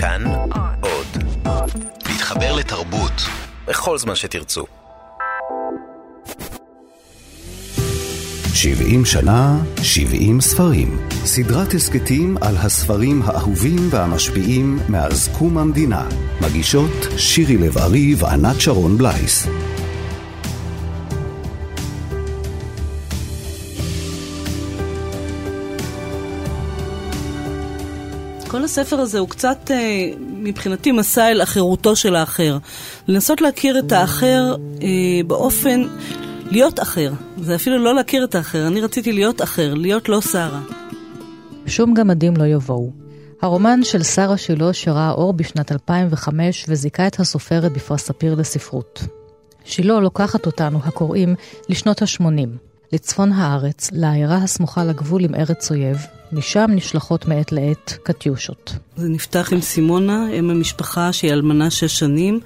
כאן עוד. להתחבר לתרבות בכל זמן שתרצו. 70 שנה, 70 ספרים. סדרת הסכתים על הספרים האהובים והמשפיעים מאז קום המדינה. מגישות שירי לב-ארי וענת שרון בלייס. הספר הזה הוא קצת, אה, מבחינתי, מסע אל אחרותו של האחר. לנסות להכיר את האחר אה, באופן, להיות אחר. זה אפילו לא להכיר את האחר, אני רציתי להיות אחר, להיות לא שרה. שום גמדים לא יבואו. הרומן של שרה שילה שראה אור בשנת 2005 וזיכה את הסופרת בפרס ספיר לספרות. שילה לוקחת אותנו, הקוראים, לשנות ה-80, לצפון הארץ, לעיירה הסמוכה לגבול עם ארץ אויב, משם נשלחות מעת לעת קטיושות. זה נפתח עם סימונה, אם המשפחה שהיא אלמנה שש שנים,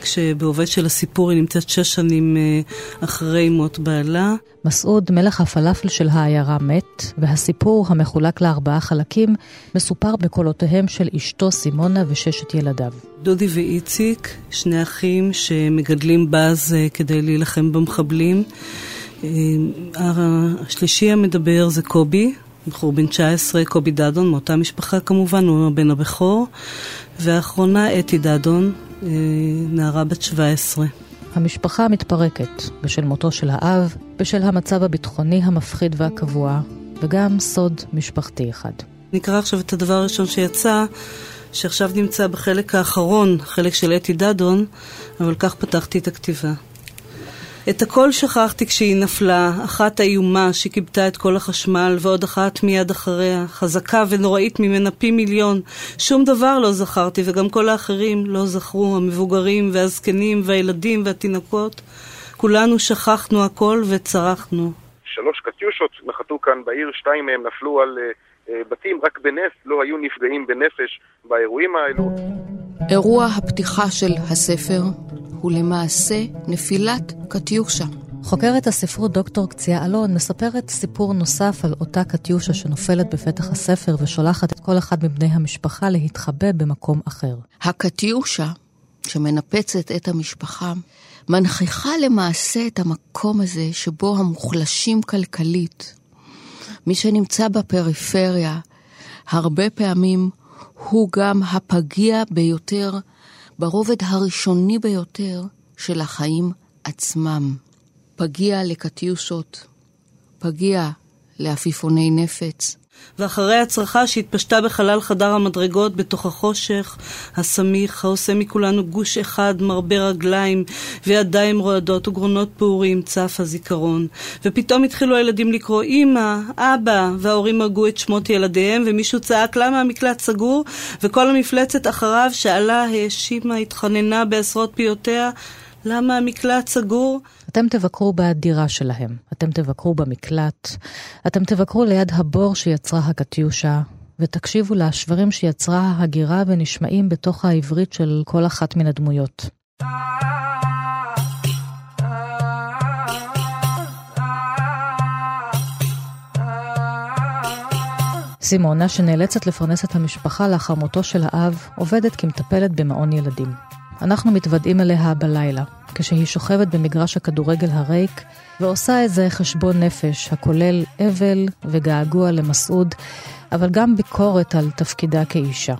כשבעובד של הסיפור היא נמצאת שש שנים אה, אחרי מות בעלה. מסעוד, מלך הפלאפל של העיירה, מת, והסיפור, המחולק לארבעה חלקים, מסופר בקולותיהם של אשתו סימונה וששת ילדיו. דודי ואיציק, שני אחים שמגדלים בז אה, כדי להילחם במחבלים. אה, השלישי המדבר זה קובי, בחור בן 19, קובי דדון, מאותה משפחה כמובן, הוא הבן הבכור. והאחרונה, אתי דדון, אה, נערה בת 17. המשפחה מתפרקת בשל מותו של האב, בשל המצב הביטחוני המפחיד והקבוע, וגם סוד משפחתי אחד. נקרא עכשיו את הדבר הראשון שיצא, שעכשיו נמצא בחלק האחרון, חלק של אתי דדון, אבל כך פתחתי את הכתיבה. את הכל שכחתי כשהיא נפלה, אחת איומה שכיבתה את כל החשמל, ועוד אחת מיד אחריה, חזקה ונוראית ממנה פי מיליון. שום דבר לא זכרתי, וגם כל האחרים לא זכרו, המבוגרים והזקנים והילדים והתינוקות. כולנו שכחנו הכל וצרחנו. שלוש קטיושות נחתו כאן בעיר, שתיים מהם נפלו על uh, בתים, רק בנס לא היו נפגעים בנפש באירועים האלו. אירוע הפתיחה של הספר הוא למעשה נפילת קטיושה. חוקרת הספרות דוקטור קציעה אלון מספרת סיפור נוסף על אותה קטיושה שנופלת בפתח הספר ושולחת את כל אחד מבני המשפחה להתחבא במקום אחר. הקטיושה, שמנפצת את המשפחה, מנכיחה למעשה את המקום הזה שבו המוחלשים כלכלית, מי שנמצא בפריפריה, הרבה פעמים הוא גם הפגיע ביותר ברובד הראשוני ביותר של החיים עצמם. פגיע לקטיושות, פגיע לעפיפוני נפץ, ואחרי הצרחה שהתפשטה בחלל חדר המדרגות בתוך החושך הסמיך, העושה מכולנו גוש אחד, מרבה רגליים וידיים רועדות וגרונות פעורים, צף הזיכרון. ופתאום התחילו הילדים לקרוא אמא, אבא, וההורים הרגו את שמות ילדיהם, ומישהו צעק למה המקלט סגור, וכל המפלצת אחריו שאלה, האשימה, התחננה בעשרות פיותיה, למה המקלט סגור? אתם תבקרו בדירה שלהם, אתם תבקרו במקלט, אתם תבקרו ליד הבור שיצרה הקטיושה, ותקשיבו לשברים שיצרה ההגירה ונשמעים בתוך העברית של כל אחת מן הדמויות. סימונה, שנאלצת לפרנס את המשפחה לאחר מותו של האב, עובדת כמטפלת במעון ילדים. אנחנו מתוודעים אליה בלילה, כשהיא שוכבת במגרש הכדורגל הריק, ועושה איזה חשבון נפש הכולל אבל וגעגוע למסעוד, אבל גם ביקורת על תפקידה כאישה.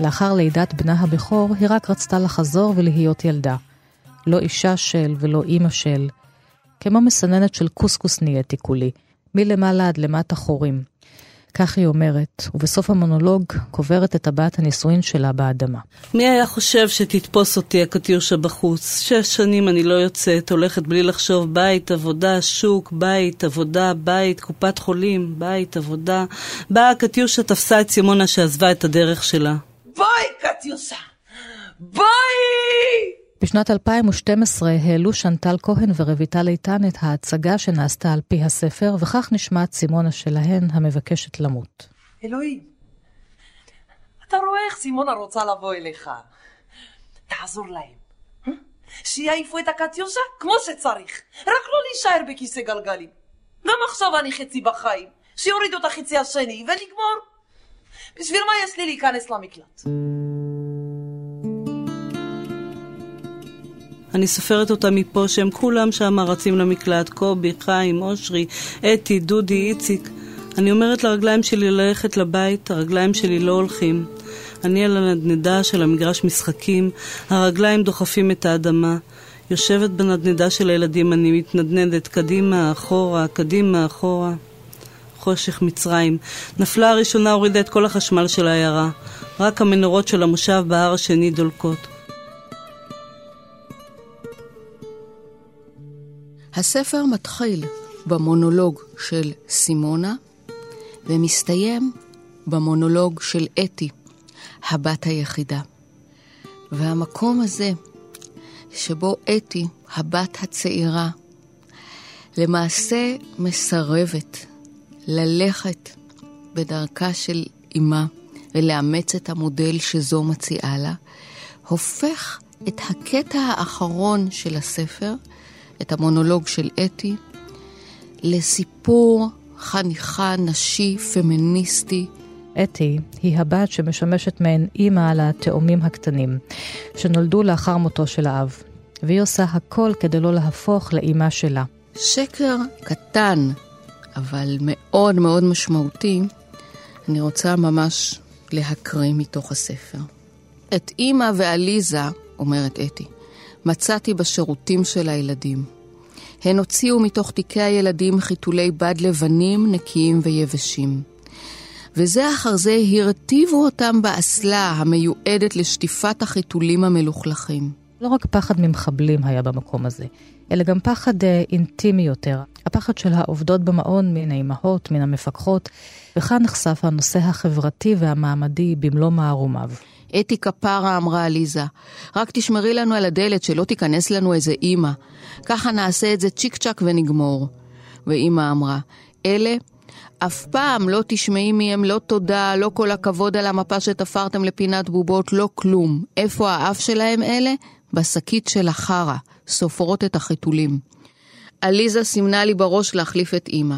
לאחר לידת בנה הבכור, היא רק רצתה לחזור ולהיות ילדה. לא אישה של ולא אימא של. כמו מסננת של קוסקוס נהייתי כולי, מלמעלה עד למטה חורים. כך היא אומרת, ובסוף המונולוג קוברת את טבעת הנישואין שלה באדמה. מי היה חושב שתתפוס אותי הקטיושה בחוץ? שש שנים אני לא יוצאת, הולכת בלי לחשוב בית, עבודה, שוק, בית, עבודה, בית, קופת חולים, בית, עבודה. באה הקטיושה, תפסה את סימונה שעזבה את הדרך שלה. בואי, קטיושה! בואי! בשנת 2012 העלו שנטל כהן ורויטל איתן את ההצגה שנעשתה על פי הספר, וכך נשמעת סימונה שלהן המבקשת למות. אלוהים, אתה רואה איך סימונה רוצה לבוא אליך. תעזור להם. שיעיפו את הקטיושה כמו שצריך. רק לא להישאר בכיסא גלגלים. גם עכשיו אני חצי בחיים. שיורידו את החצי השני ונגמור. בשביל מה יש לי להיכנס למקלט? אני סופרת אותם מפה שהם כולם שם רצים למקלט, קובי, חיים, אושרי, אתי, דודי, איציק. אני אומרת לרגליים שלי ללכת לבית, הרגליים שלי לא הולכים. אני על הנדנדה של המגרש משחקים, הרגליים דוחפים את האדמה. יושבת בנדנדה של הילדים, אני מתנדנדת קדימה, אחורה, קדימה, אחורה. חושך מצרים. נפלה הראשונה, הורידה את כל החשמל של העיירה. רק המנורות של המושב בהר השני דולקות. הספר מתחיל במונולוג של סימונה ומסתיים במונולוג של אתי, הבת היחידה. והמקום הזה, שבו אתי, הבת הצעירה, למעשה מסרבת ללכת בדרכה של אמה ולאמץ את המודל שזו מציעה לה, הופך את הקטע האחרון של הספר, את המונולוג של אתי, לסיפור חניכה נשי, פמיניסטי. אתי היא הבת שמשמשת מעין אימא לתאומים הקטנים, שנולדו לאחר מותו של האב, והיא עושה הכל כדי לא להפוך לאימא שלה. שקר קטן, אבל מאוד מאוד משמעותי, אני רוצה ממש להקריא מתוך הספר. את אימא ועליזה, אומרת אתי, מצאתי בשירותים של הילדים. הן הוציאו מתוך תיקי הילדים חיתולי בד לבנים, נקיים ויבשים. וזה אחר זה הרטיבו אותם באסלה המיועדת לשטיפת החיתולים המלוכלכים. לא רק פחד ממחבלים היה במקום הזה, אלא גם פחד אה, אינטימי יותר. הפחד של העובדות במעון מן האימהות, מן המפקחות, וכאן נחשף הנושא החברתי והמעמדי במלוא מערומיו. אתי כפרה, אמרה עליזה, רק תשמרי לנו על הדלת שלא תיכנס לנו איזה אימא. ככה נעשה את זה צ'יק צ'אק ונגמור. ואימא אמרה, אלה אף פעם לא תשמעי מהם לא תודה, לא כל הכבוד על המפה שתפרתם לפינת בובות, לא כלום. איפה האף שלהם אלה? בשקית של החרא, סופרות את החיתולים. עליזה סימנה לי בראש להחליף את אימא.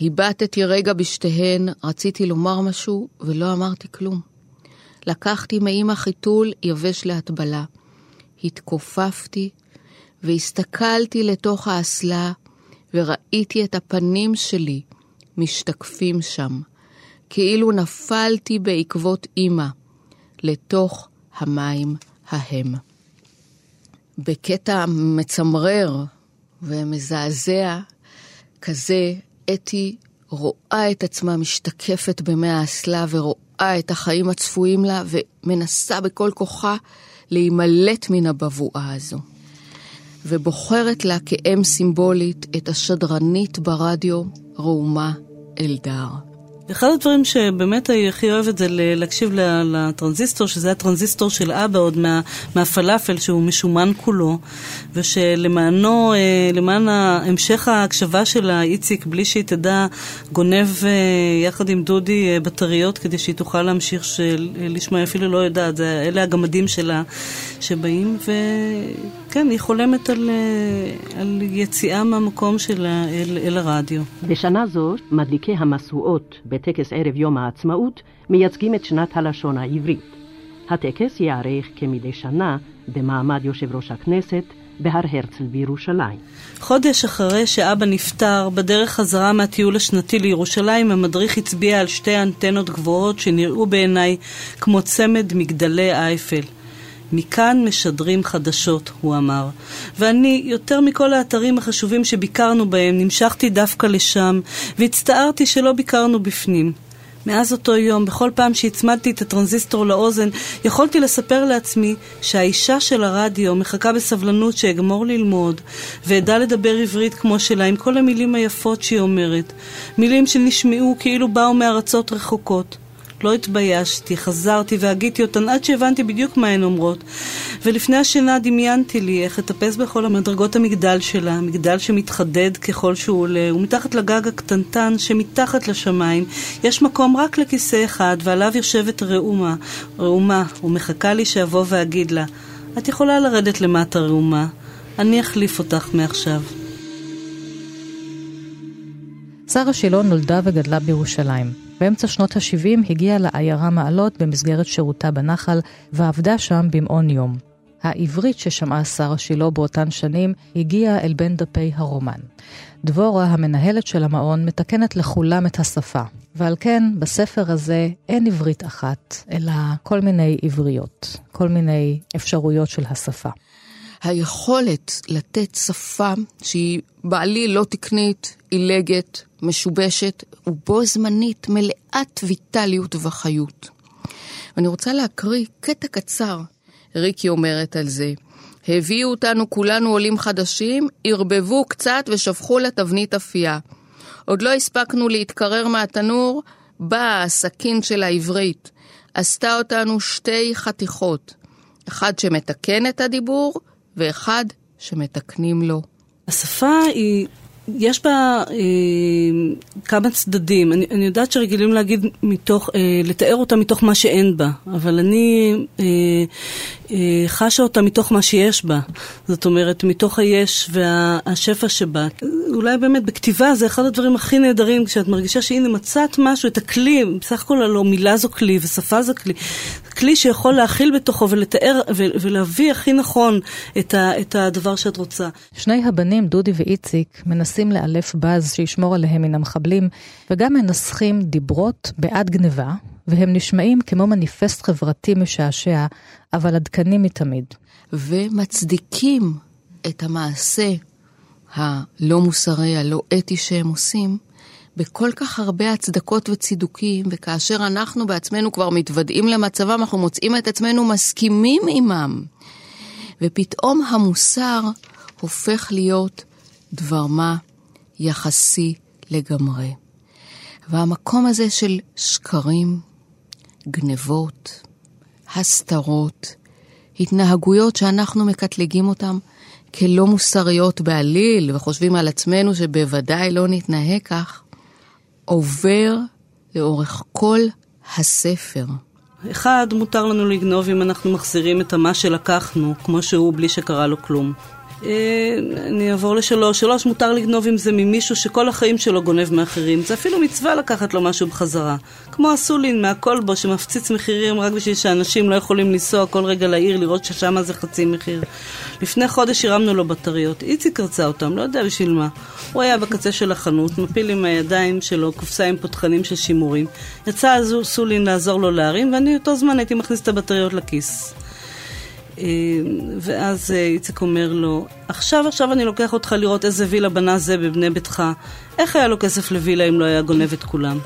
הבטתי רגע בשתיהן, רציתי לומר משהו ולא אמרתי כלום. לקחתי מאימא חיתול יבש להטבלה. התכופפתי והסתכלתי לתוך האסלה וראיתי את הפנים שלי משתקפים שם, כאילו נפלתי בעקבות אימא לתוך המים ההם. בקטע מצמרר ומזעזע כזה, אתי רואה את עצמה משתקפת במי האסלה ורואה את החיים הצפויים לה ומנסה בכל כוחה להימלט מן הבבואה הזו. ובוחרת לה כאם סימבולית את השדרנית ברדיו, ראומה אלדר. אחד הדברים שבאמת אני הכי אוהבת זה להקשיב לטרנזיסטור, שזה הטרנזיסטור של אבא עוד מה, מהפלאפל, שהוא משומן כולו, ושלמענו, אה, למען המשך ההקשבה שלה, איציק, בלי שהיא תדע, גונב אה, יחד עם דודי אה, בטריות כדי שהיא תוכל להמשיך לשמוע, אפילו לא יודעת, אלה הגמדים שלה שבאים, וכן, היא חולמת על, על יציאה מהמקום שלה אל, אל הרדיו. בשנה זו מדליקי המשואות בטקס ערב יום העצמאות מייצגים את שנת הלשון העברית. הטקס ייערך כמדי שנה במעמד יושב ראש הכנסת בהר הרצל בירושלים. חודש אחרי שאבא נפטר, בדרך חזרה מהטיול השנתי לירושלים, המדריך הצביע על שתי אנטנות גבוהות שנראו בעיניי כמו צמד מגדלי אייפל. מכאן משדרים חדשות, הוא אמר. ואני, יותר מכל האתרים החשובים שביקרנו בהם, נמשכתי דווקא לשם, והצטערתי שלא ביקרנו בפנים. מאז אותו יום, בכל פעם שהצמדתי את הטרנזיסטור לאוזן, יכולתי לספר לעצמי שהאישה של הרדיו מחכה בסבלנות שאגמור ללמוד, ואדע לדבר עברית כמו שלה, עם כל המילים היפות שהיא אומרת. מילים שנשמעו כאילו באו מארצות רחוקות. לא התביישתי, חזרתי והגיתי אותן עד שהבנתי בדיוק מה הן אומרות. ולפני השינה דמיינתי לי איך אטפס בכל המדרגות המגדל שלה, מגדל שמתחדד ככל שהוא עולה, ומתחת לגג הקטנטן שמתחת לשמיים יש מקום רק לכיסא אחד, ועליו יושבת ראומה, ראומה, ומחכה לי שאבוא ואגיד לה, את יכולה לרדת למטה ראומה, אני אחליף אותך מעכשיו. שרה שילה נולדה וגדלה בירושלים. באמצע שנות ה-70 הגיעה לעיירה מעלות במסגרת שירותה בנחל, ועבדה שם במעון יום. העברית ששמעה שרה שילה באותן שנים הגיעה אל בין דפי הרומן. דבורה, המנהלת של המעון, מתקנת לכולם את השפה, ועל כן בספר הזה אין עברית אחת, אלא כל מיני עבריות, כל מיני אפשרויות של השפה. היכולת לתת שפה שהיא בעליל לא תקנית, עילגת, משובשת, ובו זמנית מלאת ויטליות וחיות. ואני רוצה להקריא קטע קצר, ריקי אומרת על זה. הביאו אותנו כולנו עולים חדשים, ערבבו קצת ושפכו לתבנית אפייה. עוד לא הספקנו להתקרר מהתנור, באה הסכין של העברית. עשתה אותנו שתי חתיכות, אחד שמתקן את הדיבור ואחד שמתקנים לו. השפה היא יש בה אה, כמה צדדים. אני, אני יודעת שרגילים להגיד מתוך, אה, לתאר אותה מתוך מה שאין בה, אבל אני אה, אה, חשה אותה מתוך מה שיש בה. זאת אומרת, מתוך היש והשפע שבה. אולי באמת בכתיבה זה אחד הדברים הכי נהדרים, כשאת מרגישה שהנה מצאת משהו, את הכלי, בסך הכל הלוא מילה זו כלי ושפה זו כלי. כלי שיכול להכיל בתוכו ולתאר ולהביא הכי נכון את, ה, את הדבר שאת רוצה. שני הבנים, דודי ואיציק, מנסים לאלף בז שישמור עליהם מן המחבלים, וגם מנסחים דיברות בעד גניבה, והם נשמעים כמו מניפסט חברתי משעשע, אבל עדכני מתמיד. ומצדיקים את המעשה הלא מוסרי, הלא אתי שהם עושים, בכל כך הרבה הצדקות וצידוקים, וכאשר אנחנו בעצמנו כבר מתוודעים למצבם, אנחנו מוצאים את עצמנו מסכימים עמם. ופתאום המוסר הופך להיות דבר מה יחסי לגמרי. והמקום הזה של שקרים, גנבות, הסתרות, התנהגויות שאנחנו מקטלגים אותן כלא מוסריות בעליל, וחושבים על עצמנו שבוודאי לא נתנהג כך, עובר לאורך כל הספר. אחד, מותר לנו לגנוב אם אנחנו מחזירים את המה שלקחנו, כמו שהוא, בלי שקרה לו כלום. אני אעבור לשלוש. שלוש, מותר לגנוב אם זה ממישהו שכל החיים שלו גונב מאחרים. זה אפילו מצווה לקחת לו משהו בחזרה. כמו הסולין מהכלבו שמפציץ מחירים רק בשביל שאנשים לא יכולים לנסוע כל רגע לעיר לראות ששם זה חצי מחיר. לפני חודש הרמנו לו בטריות. איציק רצה אותם, לא יודע בשביל מה. הוא היה בקצה של החנות, מפיל עם הידיים שלו קופסה עם פותחנים של שימורים. יצא סולין לעזור לו להרים, ואני אותו זמן הייתי מכניס את הבטריות לכיס. אה, ואז אה, איציק אומר לו, עכשיו עכשיו אני לוקח אותך לראות איזה וילה בנה זה בבני ביתך. איך היה לו כסף לווילה אם לא היה גונב את כולם?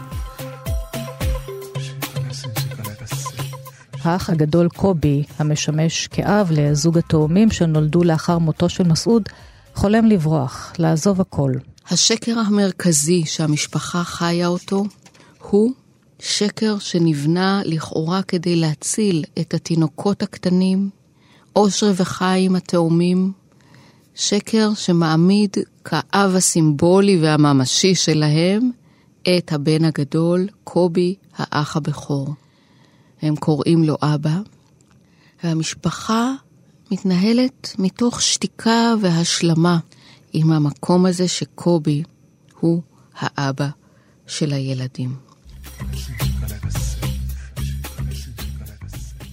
האח הגדול קובי, המשמש כאב לזוג התאומים שנולדו לאחר מותו של מסעוד, חולם לברוח, לעזוב הכל. השקר המרכזי שהמשפחה חיה אותו הוא שקר שנבנה לכאורה כדי להציל את התינוקות הקטנים אושר וחיים התאומים, שקר שמעמיד כאב הסימבולי והממשי שלהם את הבן הגדול, קובי, האח הבכור. הם קוראים לו אבא, והמשפחה מתנהלת מתוך שתיקה והשלמה עם המקום הזה שקובי הוא האבא של הילדים.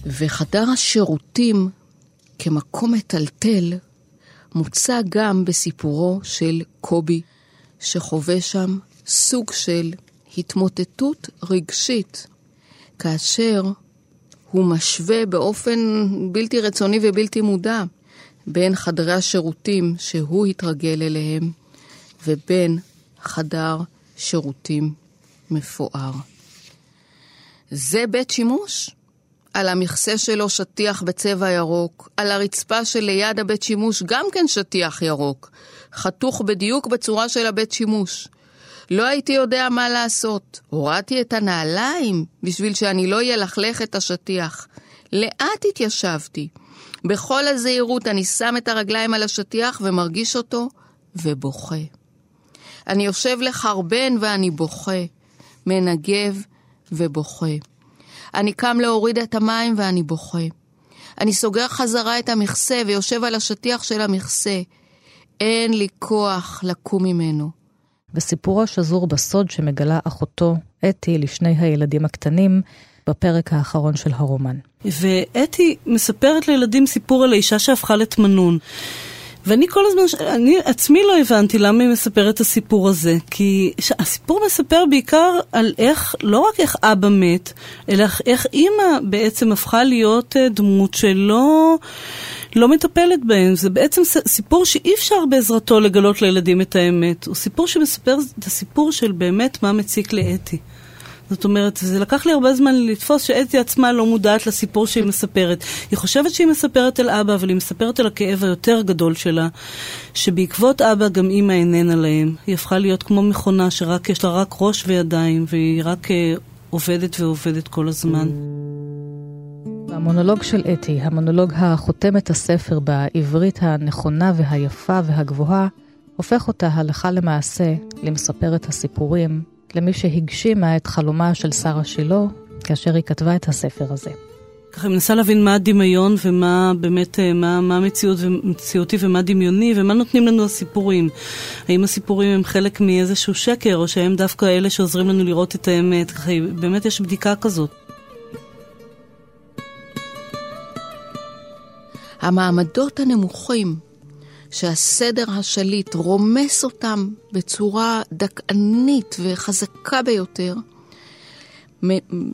וחדר השירותים כמקום מטלטל מוצע גם בסיפורו של קובי, שחווה שם סוג של התמוטטות רגשית, כאשר הוא משווה באופן בלתי רצוני ובלתי מודע בין חדרי השירותים שהוא התרגל אליהם ובין חדר שירותים מפואר. זה בית שימוש? על המכסה שלו שטיח בצבע ירוק, על הרצפה שליד הבית שימוש גם כן שטיח ירוק, חתוך בדיוק בצורה של הבית שימוש. לא הייתי יודע מה לעשות. הורדתי את הנעליים בשביל שאני לא אלכלך את השטיח. לאט התיישבתי. בכל הזהירות אני שם את הרגליים על השטיח ומרגיש אותו ובוכה. אני יושב לחרבן ואני בוכה, מנגב ובוכה. אני קם להוריד את המים ואני בוכה. אני סוגר חזרה את המכסה ויושב על השטיח של המכסה. אין לי כוח לקום ממנו. וסיפורו שזור בסוד שמגלה אחותו, אתי, לשני הילדים הקטנים, בפרק האחרון של הרומן. ואתי מספרת לילדים סיפור על האישה שהפכה לתמנון. ואני כל הזמן, אני עצמי לא הבנתי למה היא מספרת את הסיפור הזה. כי הסיפור מספר בעיקר על איך, לא רק איך אבא מת, אלא איך אימא בעצם הפכה להיות אה, דמות שלא... לא מטפלת בהם. זה בעצם סיפור שאי אפשר בעזרתו לגלות לילדים את האמת. הוא סיפור שמספר את הסיפור של באמת מה מציק לאתי. זאת אומרת, זה לקח לי הרבה זמן לתפוס שאתי עצמה לא מודעת לסיפור שהיא מספרת. היא חושבת שהיא מספרת על אבא, אבל היא מספרת על הכאב היותר גדול שלה, שבעקבות אבא גם אימא איננה להם. היא הפכה להיות כמו מכונה שרק יש לה רק ראש וידיים, והיא רק אה, עובדת ועובדת כל הזמן. המונולוג של אתי, המונולוג החותם את הספר בעברית הנכונה והיפה והגבוהה, הופך אותה הלכה למעשה למספרת הסיפורים, למי שהגשימה את חלומה של שרה שילה כאשר היא כתבה את הספר הזה. ככה היא מנסה להבין מה הדמיון ומה באמת, אה, מה, מה מציאות ומציאותי ומה דמיוני ומה נותנים לנו הסיפורים. האם הסיפורים הם חלק מאיזשהו שקר או שהם דווקא אלה שעוזרים לנו לראות את האמת. ככה באמת יש בדיקה כזאת. המעמדות הנמוכים שהסדר השליט רומס אותם בצורה דכאנית וחזקה ביותר,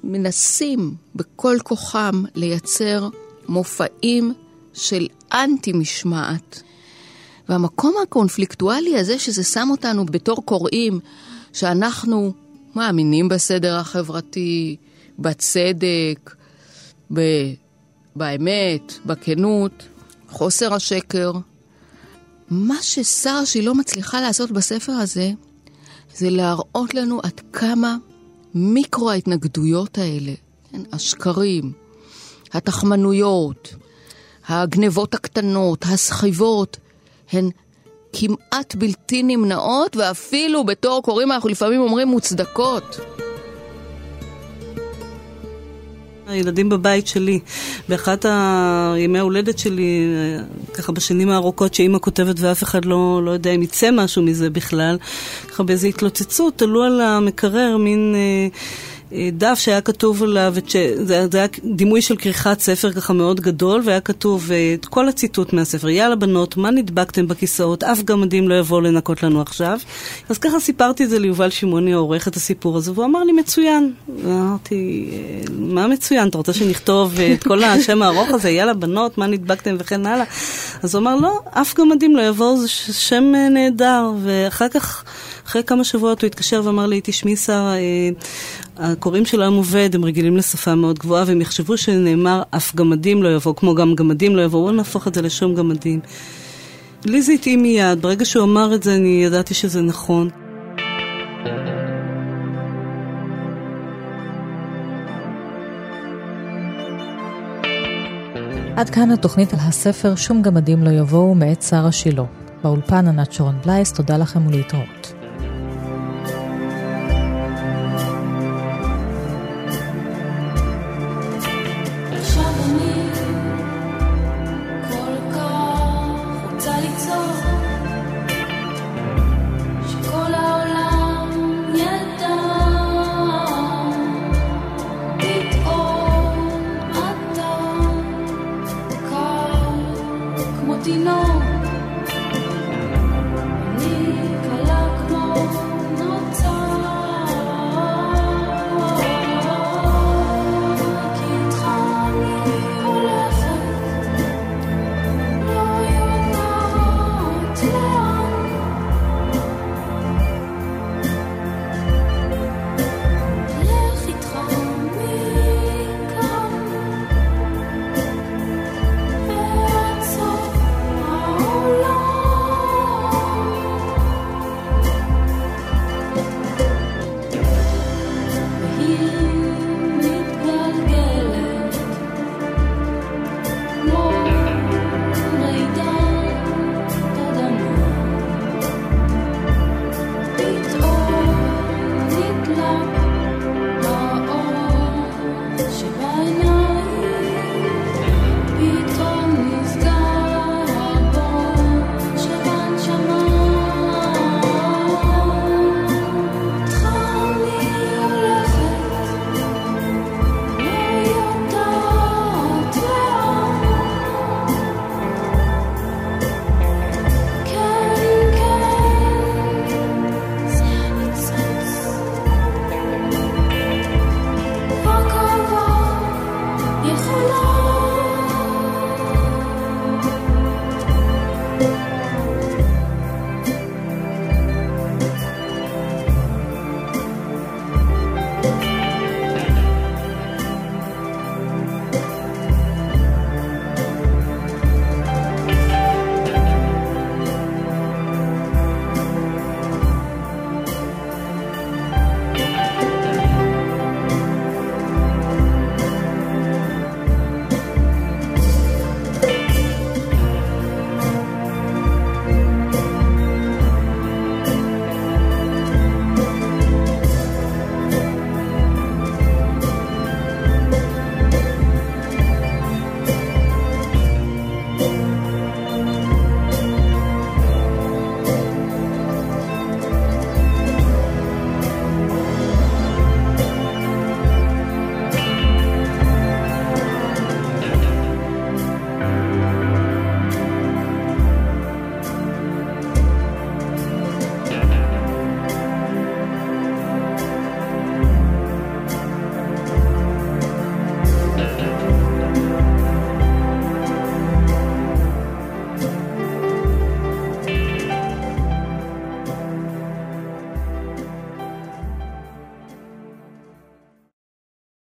מנסים בכל כוחם לייצר מופעים של אנטי משמעת. והמקום הקונפליקטואלי הזה שזה שם אותנו בתור קוראים, שאנחנו מאמינים בסדר החברתי, בצדק, ב... באמת, בכנות, חוסר השקר. מה ששרה שהיא לא מצליחה לעשות בספר הזה, זה להראות לנו עד כמה מיקרו ההתנגדויות האלה, כן, השקרים, התחמנויות, הגנבות הקטנות, הסחיבות, הן כמעט בלתי נמנעות, ואפילו בתור קוראים אנחנו לפעמים אומרים מוצדקות. הילדים בבית שלי, באחת הימי ההולדת שלי, ככה בשנים הארוכות שאימא כותבת ואף אחד לא, לא יודע אם יצא משהו מזה בכלל, ככה באיזו התלוצצות, עלו על המקרר מין... אה, דף שהיה כתוב עליו, זה, היה דימוי של כריכת ספר ככה מאוד גדול, והיה כתוב אה, את כל הציטוט מהספר. יאללה בנות, מה נדבקתם בכיסאות? אף גמדים לא יבואו לנקות לנו עכשיו. אז ככה סיפרתי את זה ליובל שמעוני, העורך את הסיפור הזה, והוא אמר לי, מצוין. אמרתי, אה, מה מצוין? אתה רוצה שנכתוב אה, את כל השם הארוך הזה? יאללה בנות, מה נדבקתם וכן הלאה? אז הוא אמר, לא, אף גמדים לא יבואו, זה שם נהדר. ואחר כך... אחרי כמה שבועות הוא התקשר ואמר לי, תשמעי שרה, הקוראים של היום עובד, הם רגילים לשפה מאוד גבוהה, והם יחשבו שנאמר אף גמדים לא יבואו, כמו גם גמדים לא יבואו, בואו נהפוך את זה לשום גמדים. לי זה התאים מיד, ברגע שהוא אמר את זה אני ידעתי שזה נכון. עד כאן התוכנית על הספר "שום גמדים לא יבואו" מאת שרה שילה. באולפן ענת שרון בלייס, תודה לכם ולהתראות.